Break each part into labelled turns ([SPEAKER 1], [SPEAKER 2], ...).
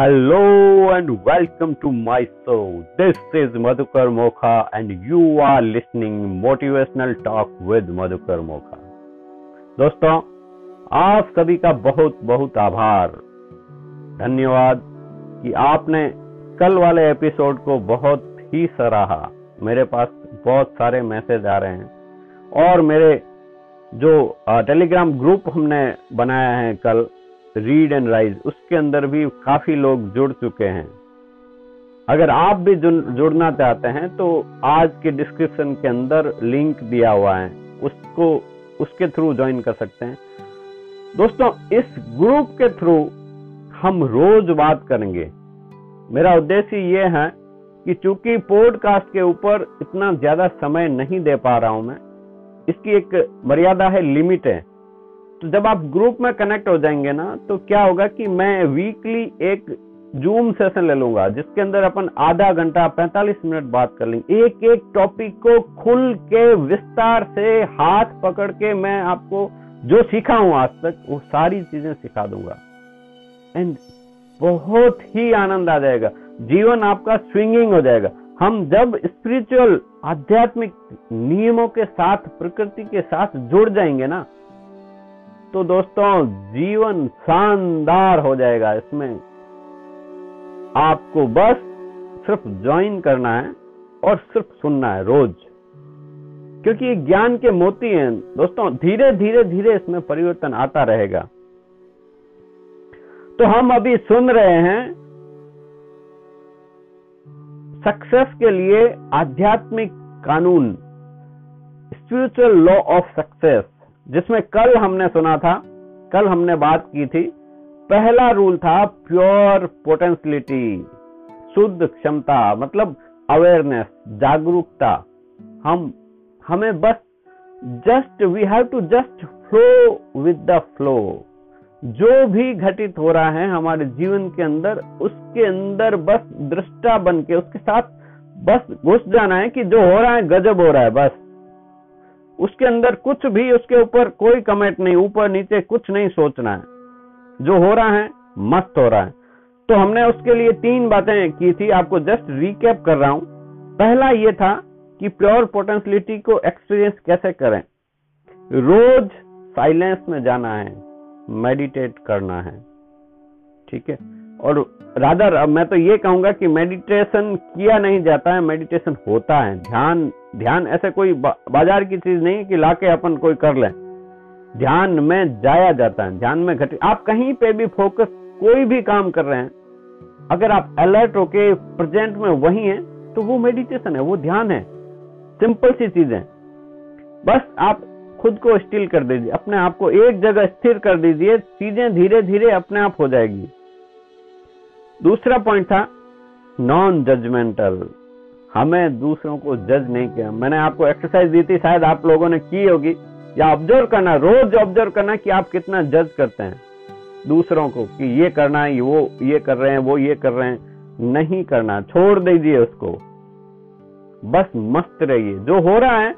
[SPEAKER 1] Hello and welcome to my show this is Madhukar Mokha and you are listening motivational talk with Madhukar Mokha दोस्तों, आप सभी का बहुत बहुत आभार। धन्यवाद कि आपने कल वाले एपिसोड को बहुत ही सराहा। मेरे पास बहुत सारे मैसेज आ रहे हैं। और मेरे जो टेलीग्राम ग्रुप हमने बनाया है कल रीड एंड राइज, उसके अंदर भी काफ़ी लोग जुड़ चुके हैं। अगर आप भी जुड़ना चाहते हैं तो आज के डिस्क्रिप्शन के अंदर लिंक दिया हुआ है। उसको, उसके थ्रू ज्वाइन कर सकते हैं। दोस्तों, इस ग्रुप के थ्रू हम रोज बात करेंगे। मेरा उद्देश्य ये है कि चूँकि पॉडकास्ट के ऊपर इतना ज़्यादा समय नहीं दे पा रहा हूँ मैं, इसकी एक मर्यादा है लिमिट है। तो जब आप ग्रुप में कनेक्ट हो जाएँगे ना तो क्या होगा कि मैं वीकली एक जूम सेशन ले लूँगा, जिसके अंदर अपन आधा घंटा 45 मिनट बात कर लेंगे। एक एक टॉपिक को खुल के, विस्तार से, हाथ पकड़ के मैं आपको जो सीखा हूँ आज तक, वो सारी चीज़ें सिखा दूँगा। एंड बहुत ही आनंद आ जाएगा। जीवन आपका स्विंगिंग हो जाएगा। हम जब स्पिरिचुअल आध्यात्मिक नियमों के साथ, प्रकृति के साथ जुड़ जाएँगे ना तो दोस्तों, जीवन शानदार हो जाएगा इसमें। आपको बस सिर्फ़ ज्वाइन करना है और सिर्फ़ सुनना है रोज। क्योंकि ये ज्ञान के मोती हैं, दोस्तों धीरे धीरे धीरे इसमें परिवर्तन आता रहेगा। तो हम अभी सुन रहे हैं सक्सेस के लिए आध्यात्मिक कानून स्पिरिचुअल लॉ ऑफ़ सक्सेस जिसमें कल हमने सुना था, कल हमने बात की थी, पहला रूल था प्योर पोटेंशियलिटी शुद्ध क्षमता मतलब अवेयरनेस जागरूकता। हम, हमें बस just we have to just flow with the flow जो भी घटित हो रहा है हमारे जीवन के अंदर, उसके अंदर बस दृष्टा बन के, उसके साथ बस घुस जाना है कि जो हो रहा है गजब हो रहा है, बस। उसके अंदर कुछ भी उसके ऊपर कोई कमेंट नहीं, ऊपर नीचे कुछ नहीं सोचना है। जो हो रहा है, मस्त हो रहा है। तो हमने उसके लिए तीन बातें की थी, आपको जस्ट रिकेप कर रहा हूँ। पहला ये था कि प्योर पोटेंशियलिटी को एक्सपीरियंस कैसे करें। रोज साइलेंस में जाना है मेडिटेट करना है। ठीक है? और रादर मैं तो ये कहूँगा कि मेडिटेशन किया नहीं जाता है मेडिटेशन होता है। ध्यान ध्यान ऐसे कोई बा, बाज़ार की चीज़ नहीं कि लाके अपन कोई कर ले। ध्यान में जाया जाता है ध्यान में घट। आप कहीं पे भी फोकस कोई भी काम कर रहे हैं अगर आप अलर्ट होके प्रेजेंट में वही हैं तो वो मेडिटेशन है वो ध्यान है। सिंपल सी चीज़ है। बस आप खुद को स्टिल कर दीजिए अपने आप को एक जगह स्थिर कर दीजिए चीज़ें धीरे धीरे अपने आप हो जाएगी। दूसरा पॉइंट था नॉन जजमेंटल हमें दूसरों को जज नहीं किया। मैंने आपको एक्सरसाइज दी थी, शायद आप लोगों ने की होगी। या ऑब्ज़र्व करना, रोज ऑब्ज़र्व करना कि आप कितना जज करते हैं। दूसरों को कि ये करना है, वो ये कर रहे हैं, वो ये कर रहे हैं। नहीं करना, छोड़ दीजिए उसको। बस मस्त रहिए। जो हो रहा है,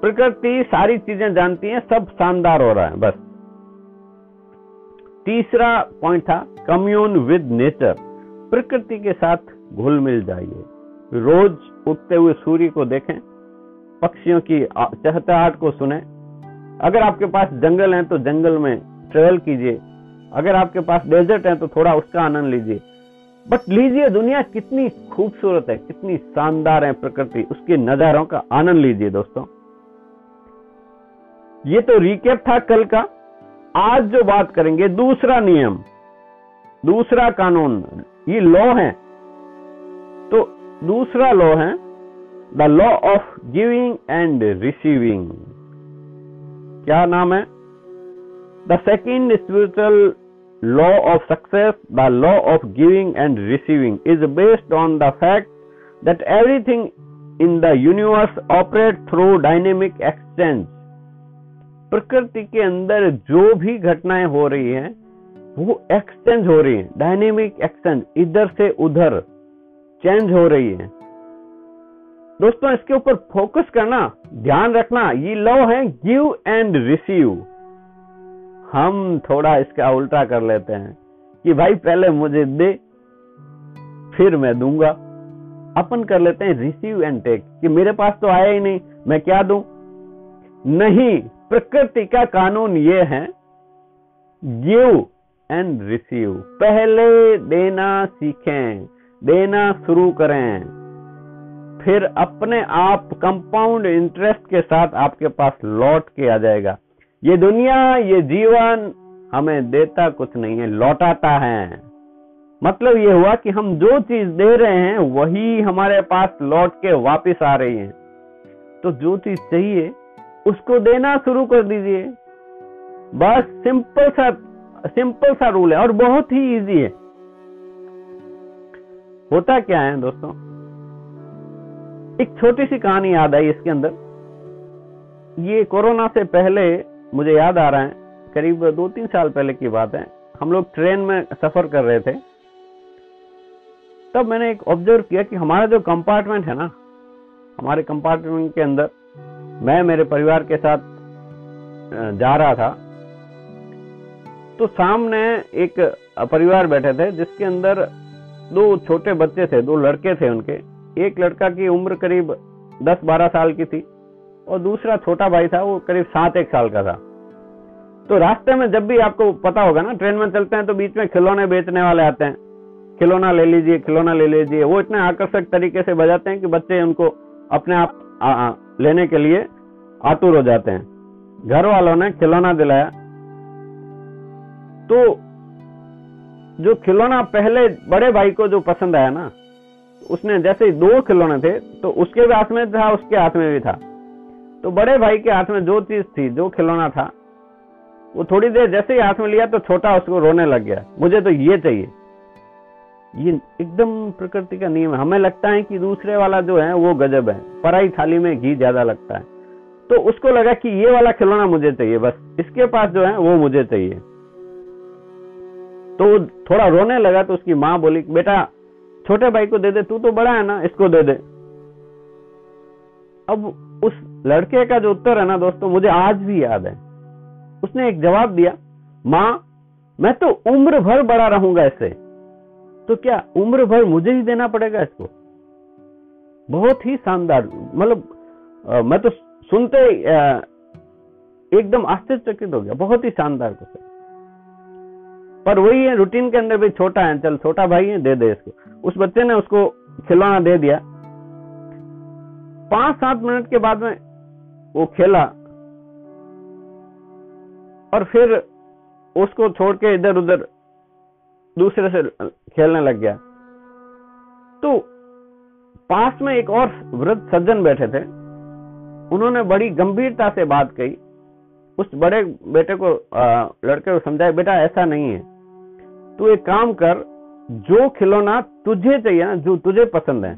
[SPEAKER 1] प्रकृति सारी चीज़ें जानती है, सब शानदार हो रहा है, बस। तीसरा पॉइंट था कम्यून विद नेचर प्रकृति के साथ घुल मिल जाइए। रोज उगते हुए सूर्य को देखें, पक्षियों की चहचहाट को सुने। अगर आपके पास जंगल है तो जंगल में ट्रेवल कीजिए। अगर आपके पास डेजर्ट है तो थोड़ा उसका आनंद लीजिए। बट लीजिए, दुनिया कितनी खूबसूरत है, कितनी शानदार है प्रकृति। उसके नजारों का आनंद लीजिए दोस्तों। ये तो रिकेप था कल का। आज जो बात करेंगे, दूसरा नियम, दूसरा कानून, ये लॉ है। तो दूसरा लॉ है, the law of giving and receiving. क्या नाम है? The second spiritual law of success, the law of giving and receiving is based on the fact that everything in the universe operate through dynamic exchange प्रकृति के अंदर जो भी घटनाएँ हो रही हैं, वो एक्सचेंज हो रही हैं, डायनेमिक एक्सचेंज इधर से उधर। चेंज हो रही है। दोस्तों, इसके ऊपर फोकस करना, ध्यान रखना, ये लव है, गिव एंड रिसीव। हम थोड़ा इसका उल्टा कर लेते हैं कि भाई, पहले मुझे दे, फिर मैं दूँगा। अपन कर लेते हैं रिसीव एंड टेक, कि मेरे पास तो आया ही नहीं, मैं क्या दूँ? नहीं, प्रकृति का कानून ये है, गिव एंड रिसीव। पहले देना सीखें देना शुरू करें। फिर अपने आप कंपाउंड इंटरेस्ट के साथ आपके पास लौट के आ जाएगा। ये दुनिया, ये जीवन हमें देता कुछ नहीं है, लौटाता है। मतलब ये हुआ कि हम जो चीज़ दे रहे हैं, वही हमारे पास लौट के वापस आ रही है। तो जो चीज़ चाहिए, उसको देना शुरू कर दीजिए। बस सिंपल सा सिंपल सा रूल है और बहुत ही इजी है। होता क्या है दोस्तों? एक छोटी सी कहानी याद आई इसके अंदर। ये कोरोना से पहले मुझे याद आ रहा है, करीब दो तीन साल पहले की बात है। हम लोग ट्रेन में सफ़र कर रहे थे। तब मैंने एक ऑब्ज़र्व किया कि हमारा जो कंपार्टमेंट है ना, हमारे कंपार्टमेंट के अंदर मैं मेरे परिवार के साथ जा रहा था। तो सामने एक परिवार बैठे थे, जिसके अंदर दो छोटे बच्चे थे, दो लड़के थे उनके। एक लड़का की उम्र करीब 10-12 साल की थी और दूसरा छोटा भाई था, वो करीब सात एक साल का था। तो रास्ते में जब भी आपको पता होगा ना, ट्रेन में चलते हैं तो बीच में खिलौने बेचने वाले आते हैं। खिलौना ले लीजिए, खिलौना ले लीजिए। वो इतने आकर्षक तरीके से बजाते हैं कि बच्चे उनको अपने आप लेने के लिए आतुर हो जाते हैं। घर वालों ने खिलौना दिलाया। तो जो खिलौना पहले बड़े भाई को जो पसंद आया ना, उसने जैसे दो खिलौने थे तो उसके भी हाथ में था, उसके हाथ में भी था। तो बड़े भाई के हाथ में जो चीज़ थी, जो खिलौना था, वो थोड़ी देर जैसे ही हाथ में लिया तो छोटा उसको रोने लग गया। मुझे तो ये चाहिए। ये एकदम प्रकृति का नियम है। हमें लगता है कि दूसरे वाला जो है, वो गजब है। पराई थाली में घी ज़्यादा लगता है। तो उसको लगा कि ये वाला खिलौना मुझे चाहिए, बस। इसके पास जो है, वो मुझे चाहिए। तो थोड़ा रोने लगा तो उसकी माँ बोली, बेटा, छोटे भाई को दे दे, तू तो बड़ा है ना, इसको दे दे। अब उस लड़के का जो उत्तर है ना दोस्तों, मुझे आज भी याद है। उसने एक जवाब दिया, माँ, मैं तो उम्र भर बड़ा रहूँगा इससे। तो क्या उम्र भर मुझे ही देना पड़ेगा इसको? बहुत ही शानदार मतलब मैं तो सुनते एकदम आश्चर्यचकित हो गया। बहुत ही शानदार कुछ पर वही है रूटीन के अंदर भी छोटा है चल छोटा भाई है दे दे इसको। उस बच्चे ने उसको खिलौना दे दिया। पाँच सात मिनट के बाद में वो खेला। और फिर उसको छोड़ के इधर उधर दूसरे से खेलने लग गया। तो पास में एक और वृद्ध सज्जन बैठे थे। उन्होंने बड़ी गंभीरता से बात कही। उस बड़े बेटे को आ, लड़के को समझाया बेटा ऐसा नहीं है। तू एक काम कर, जो खिलौना तुझे चाहिए ना, जो तुझे पसंद है।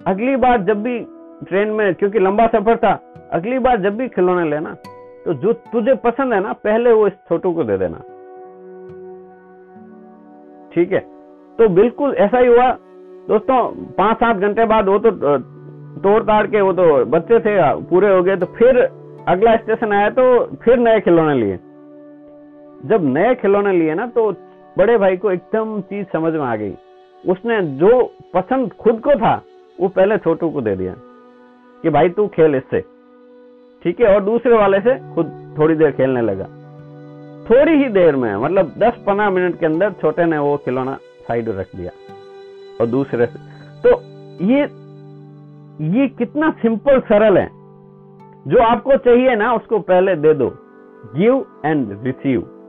[SPEAKER 1] अगली बार जब भी ट्रेन में, क्योंकि लंबा सफ़र था, अगली बार जब भी खिलौने लेना तो जो तुझे पसंद है ना, पहले वो इस छोटू को दे देना। ठीक है? तो बिल्कुल ऐसा ही हुआ। दोस्तों पाँच सात घंटे बाद वो तो तोड़ ताड़ के वो तो बच्चे थे, पूरे हो गए तो फिर अगला स्टेशन आया तो फिर नए खिलौने लिए। जब नए खिलौने लिए ना तो बड़े भाई को एकदम चीज़ समझ में आ गई। उसने जो पसंद खुद को था, वो पहले छोटू को दे दिया कि भाई तू खेल इससे। ठीक है, और दूसरे वाले से खुद थोड़ी देर खेलने लगा। थोड़ी ही देर में मतलब 10-15 मिनट के अंदर छोटे ने वो खिलौना साइड रख दिया और दूसरे से। तो ये ये कितना सिंपल सरल है। जो आपको चाहिए ना, उसको पहले दे दो। Give and receive.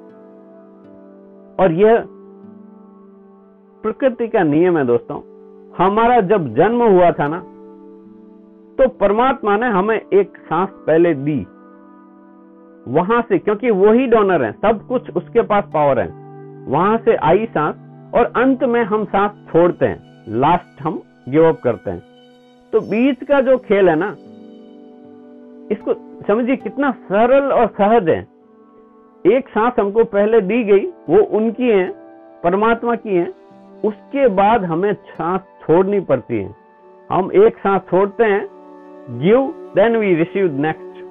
[SPEAKER 1] और यह प्रकृति का नियम है दोस्तों। हमारा जब जन्म हुआ था ना तो परमात्मा ने हमें एक सांस पहले दी। वहाँ से, क्योंकि वो ही डोनर है, सब कुछ उसके पास पावर है। वहाँ से आई सांस और अंत में हम सांस छोड़ते हैं। लास्ट हम गिव अप करते हैं। तो बीच का जो खेल है ना, इसको समझिए कितना सरल और सहज है। एक सांस हमको पहले दी गई, वो उनकी है, परमात्मा की है, उसके बाद हमें सांस छोड़नी पड़ती है। हम एक सांस छोड़ते हैं give then we receive next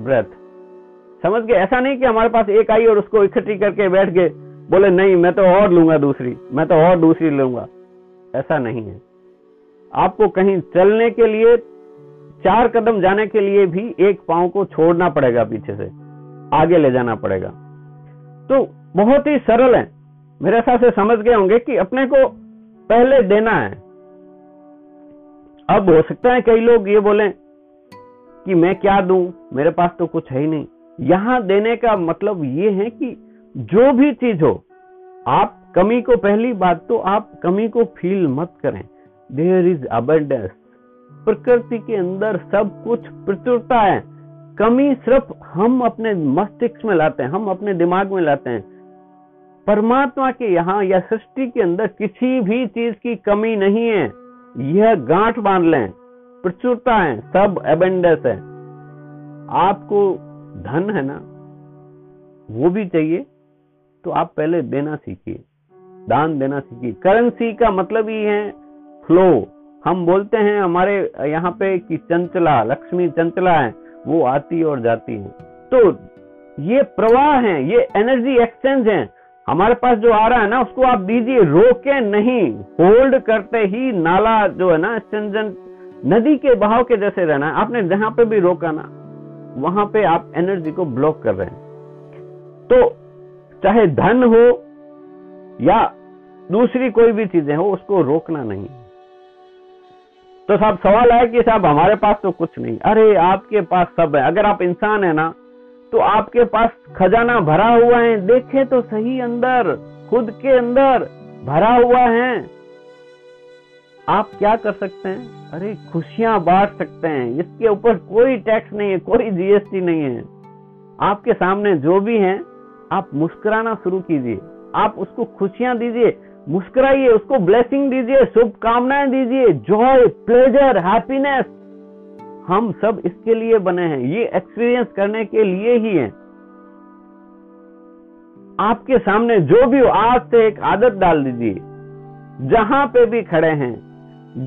[SPEAKER 1] breath समझ गए? ऐसा नहीं कि हमारे पास एक आई और उसको इकट्ठी करके बैठ गए, बोले, नहीं, मैं तो और लूँगा दूसरी, मैं तो और दूसरी लूँगा। ऐसा नहीं है। आपको कहीं चलने के लिए, चार कदम जाने के लिए भी एक पाँव को छोड़ना पड़ेगा पीछे से। आगे ले जाना पड़ेगा। तो बहुत ही सरल है। मेरे हिसाब से समझ गए होंगे कि अपने को पहले देना है। अब हो सकता है कई लोग ये बोले कि मैं क्या दूँ? मेरे पास तो कुछ है ही नहीं। यहाँ देने का मतलब ये है कि जो भी चीज़ हो, आप कमी को पहली बात तो आप कमी को फील मत करें। देयर इज़ अबेंडेंस प्रकृति के अंदर सब कुछ प्रचुरता है। कमी सिर्फ़ हम अपने मस्तिष्क में लाते हैं, हम अपने दिमाग में लाते हैं। परमात्मा के यहाँ या सृष्टि के अंदर किसी भी चीज़ की कमी नहीं है। यह गांठ बाँध लें, प्रचुरता है, सब एबेंडेंस है। आपको धन है ना, वो भी चाहिए तो आप पहले देना सीखिए, दान देना सीखिए। करेंसी का मतलब ही है फ्लो हम बोलते हैं हमारे यहाँ पे कि चंचला, लक्ष्मी चंचला है। वो आती और जाती है। तो ये प्रवाह है, ये एनर्जी एक्सचेंज है। हमारे पास जो आ रहा है ना, उसको आप दीजिए, रोके नहीं। होल्ड करते ही नाला जो है ना एक्सचेंजन नदी के बहाव के जैसे रहना है। आपने जहाँ पे भी रोका ना, वहाँ पे आप एनर्जी को ब्लॉक कर रहे हैं। तो चाहे धन हो या दूसरी कोई भी चीज़ें हो, उसको रोकना नहीं। तो साहब सवाल है कि साहब हमारे पास तो कुछ नहीं। अरे, आपके पास सब है। अगर आप इंसान है ना तो आपके पास खजाना भरा हुआ है। देखे तो सही अंदर, खुद के अंदर भरा हुआ है। आप क्या कर सकते हैं? अरे, खुशियाँ बांट सकते हैं। इसके ऊपर कोई टैक्स नहीं है, कोई जीएसटी नहीं है। आपके सामने जो भी है, आप मुस्कुराना शुरू कीजिए। आप उसको खुशियाँ दीजिए। मुस्कुराइए, उसको ब्लेसिंग दीजिए, शुभकामनाएँ दीजिए जॉय प्लेजर हैप्पीनेस हम सब इसके लिए बने हैं, ये एक्सपीरियंस करने के लिए ही है। आपके सामने जो भी हो, आज से एक आदत डाल दीजिए, जहाँ पे भी खड़े हैं,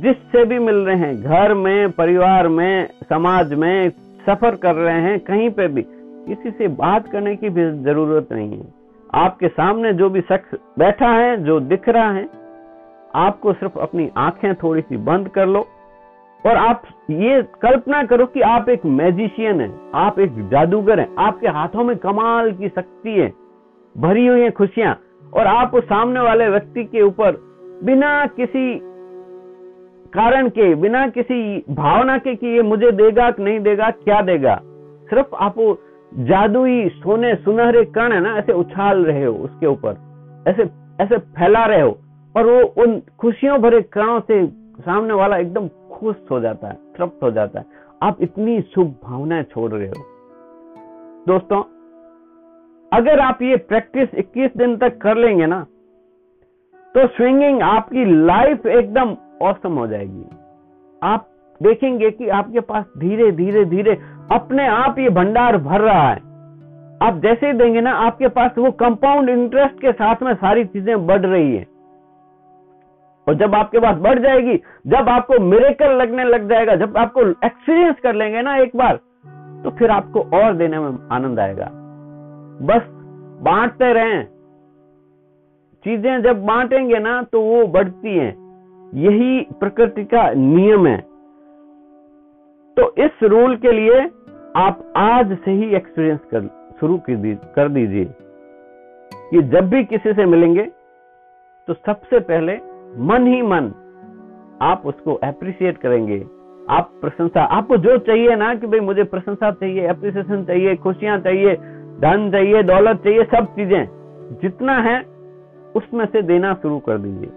[SPEAKER 1] जिससे भी मिल रहे हैं, घर में, परिवार में, समाज में, सफ़र कर रहे हैं, कहीं पे भी। किसी से बात करने की भी ज़रूरत नहीं है। आपके सामने जो भी शख्स बैठा है, जो दिख रहा है, आपको सिर्फ़ अपनी आँखें थोड़ी सी बंद कर लो और आप ये कल्पना करो कि आप एक मैजिशियन है, आप एक जादूगर हैं, आपके हाथों में कमाल की शक्ति है, भरी हुई है खुशियाँ और आप उस सामने वाले व्यक्ति के ऊपर बिना किसी कारण के, बिना किसी भावना के कि ये मुझे देगा कि नहीं देगा, क्या देगा, सिर्फ़ आप जादुई सोने सुनहरे कण है ना, ऐसे उछाल रहे हो उसके ऊपर। ऐसे ऐसे फैला रहे हो। और वो उन खुशियों भरे कणों से सामने वाला एकदम खुश हो जाता है, तृप्त हो जाता है। आप इतनी शुभ भावनाएँ छोड़ रहे हो। दोस्तों, अगर आप ये प्रैक्टिस 21 दिन तक कर लेंगे ना तो स्विंगिंग आपकी लाइफ एकदम औसम हो जाएगी। आप देखेंगे कि आपके पास धीरे धीरे धीरे अपने आप ये भंडार भर रहा है। आप जैसे ही देंगे ना, आपके पास वो कंपाउंड इंटरेस्ट के साथ में सारी चीज़ें बढ़ रही है। और जब आपके पास बढ़ जाएगी, जब आपको मिरेकल लगने लग जाएगा, जब आपको एक्सपीरियंस कर लेंगे ना एक बार तो फिर आपको और देने में आनंद आएगा। बस बांटते रहें। चीज़ें जब बांटेंगे ना तो वो बढ़ती हैं। यही प्रकृति का नियम है। तो इस रूल के लिए आप आज से ही एक्सपीरियंस कर, शुरू कर दीजिए कि जब भी किसी से मिलेंगे तो सबसे पहले मन ही मन आप उसको अप्रिशिएट करेंगे। आप प्रशंसा, आपको जो चाहिए ना कि भाई मुझे प्रशंसा चाहिए अप्रिसिएशन चाहिए, खुशियाँ चाहिए, धन चाहिए, दौलत चाहिए, सब चीज़ें। जितना है, उसमें से देना शुरू कर दीजिए।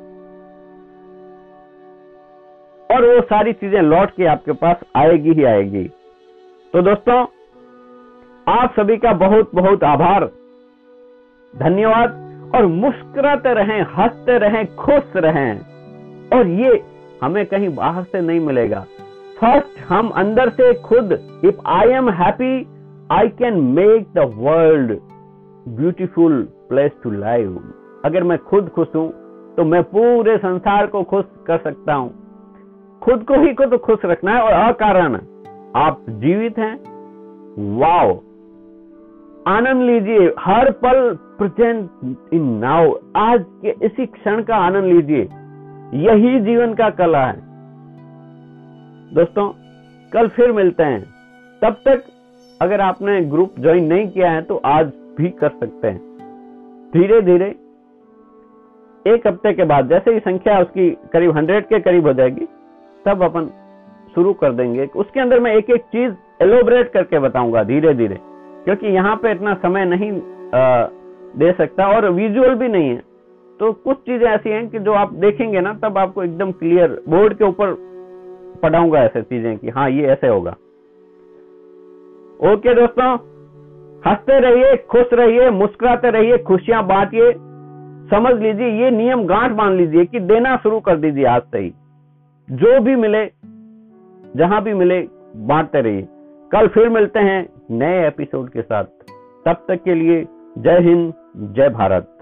[SPEAKER 1] और वो सारी चीज़ें लौट के आपके पास आएगी ही आएगी। तो दोस्तों, आप सभी का बहुत बहुत आभार। धन्यवाद और मुस्कुराते रहें, हँसते रहें, खुश रहें। और ये हमें कहीं बाहर से नहीं मिलेगा। फ़र्स्ट हम अंदर से खुद if I am happy I can make the world beautiful place to live अगर मैं खुद खुश हूँ तो मैं पूरे संसार को खुश कर सकता हूँ। खुद को ही तो खुश रखना है और अकारण। आप जीवित हैं? वाओ। आनंद लीजिए, हर पल प्रेजेंट इन नाउ आज के इसी क्षण का आनंद लीजिए। यही जीवन का कला है। दोस्तों, कल फिर मिलते हैं। तब तक अगर आपने ग्रुप ज्वाइन नहीं किया है तो आज भी कर सकते हैं। धीरे धीरे एक हफ़्ते के बाद, जैसे ही संख्या उसकी करीब हंड्रेड के करीब हो जाएगी, तब अपन शुरू कर देंगे। उसके अंदर मैं एक एक चीज़ एलोबरेट करके बताऊँगा धीरे धीरे क्योंकि यहाँ पे इतना समय नहीं आ, दे सकता और विजुअल भी नहीं है। तो कुछ चीज़ें ऐसी हैं कि जो आप देखेंगे ना तब आपको एकदम क्लियर बोर्ड के ऊपर पढ़ाऊँगा ऐसे चीज़ें कि हाँ ये ऐसे होगा। ओके दोस्तों हँसते रहिए खुश रहिए मुस्कुराते रहिए खुशियाँ बांटिए। समझ लीजिए ये नियम गांठ बाँध लीजिए कि देना शुरू कर दीजिए आज से ही। जो भी मिले जहाँ भी मिले, बांटते रहिए। कल फिर मिलते हैं नए एपिसोड के साथ। तब तक के लिए जय हिंद, जय भारत।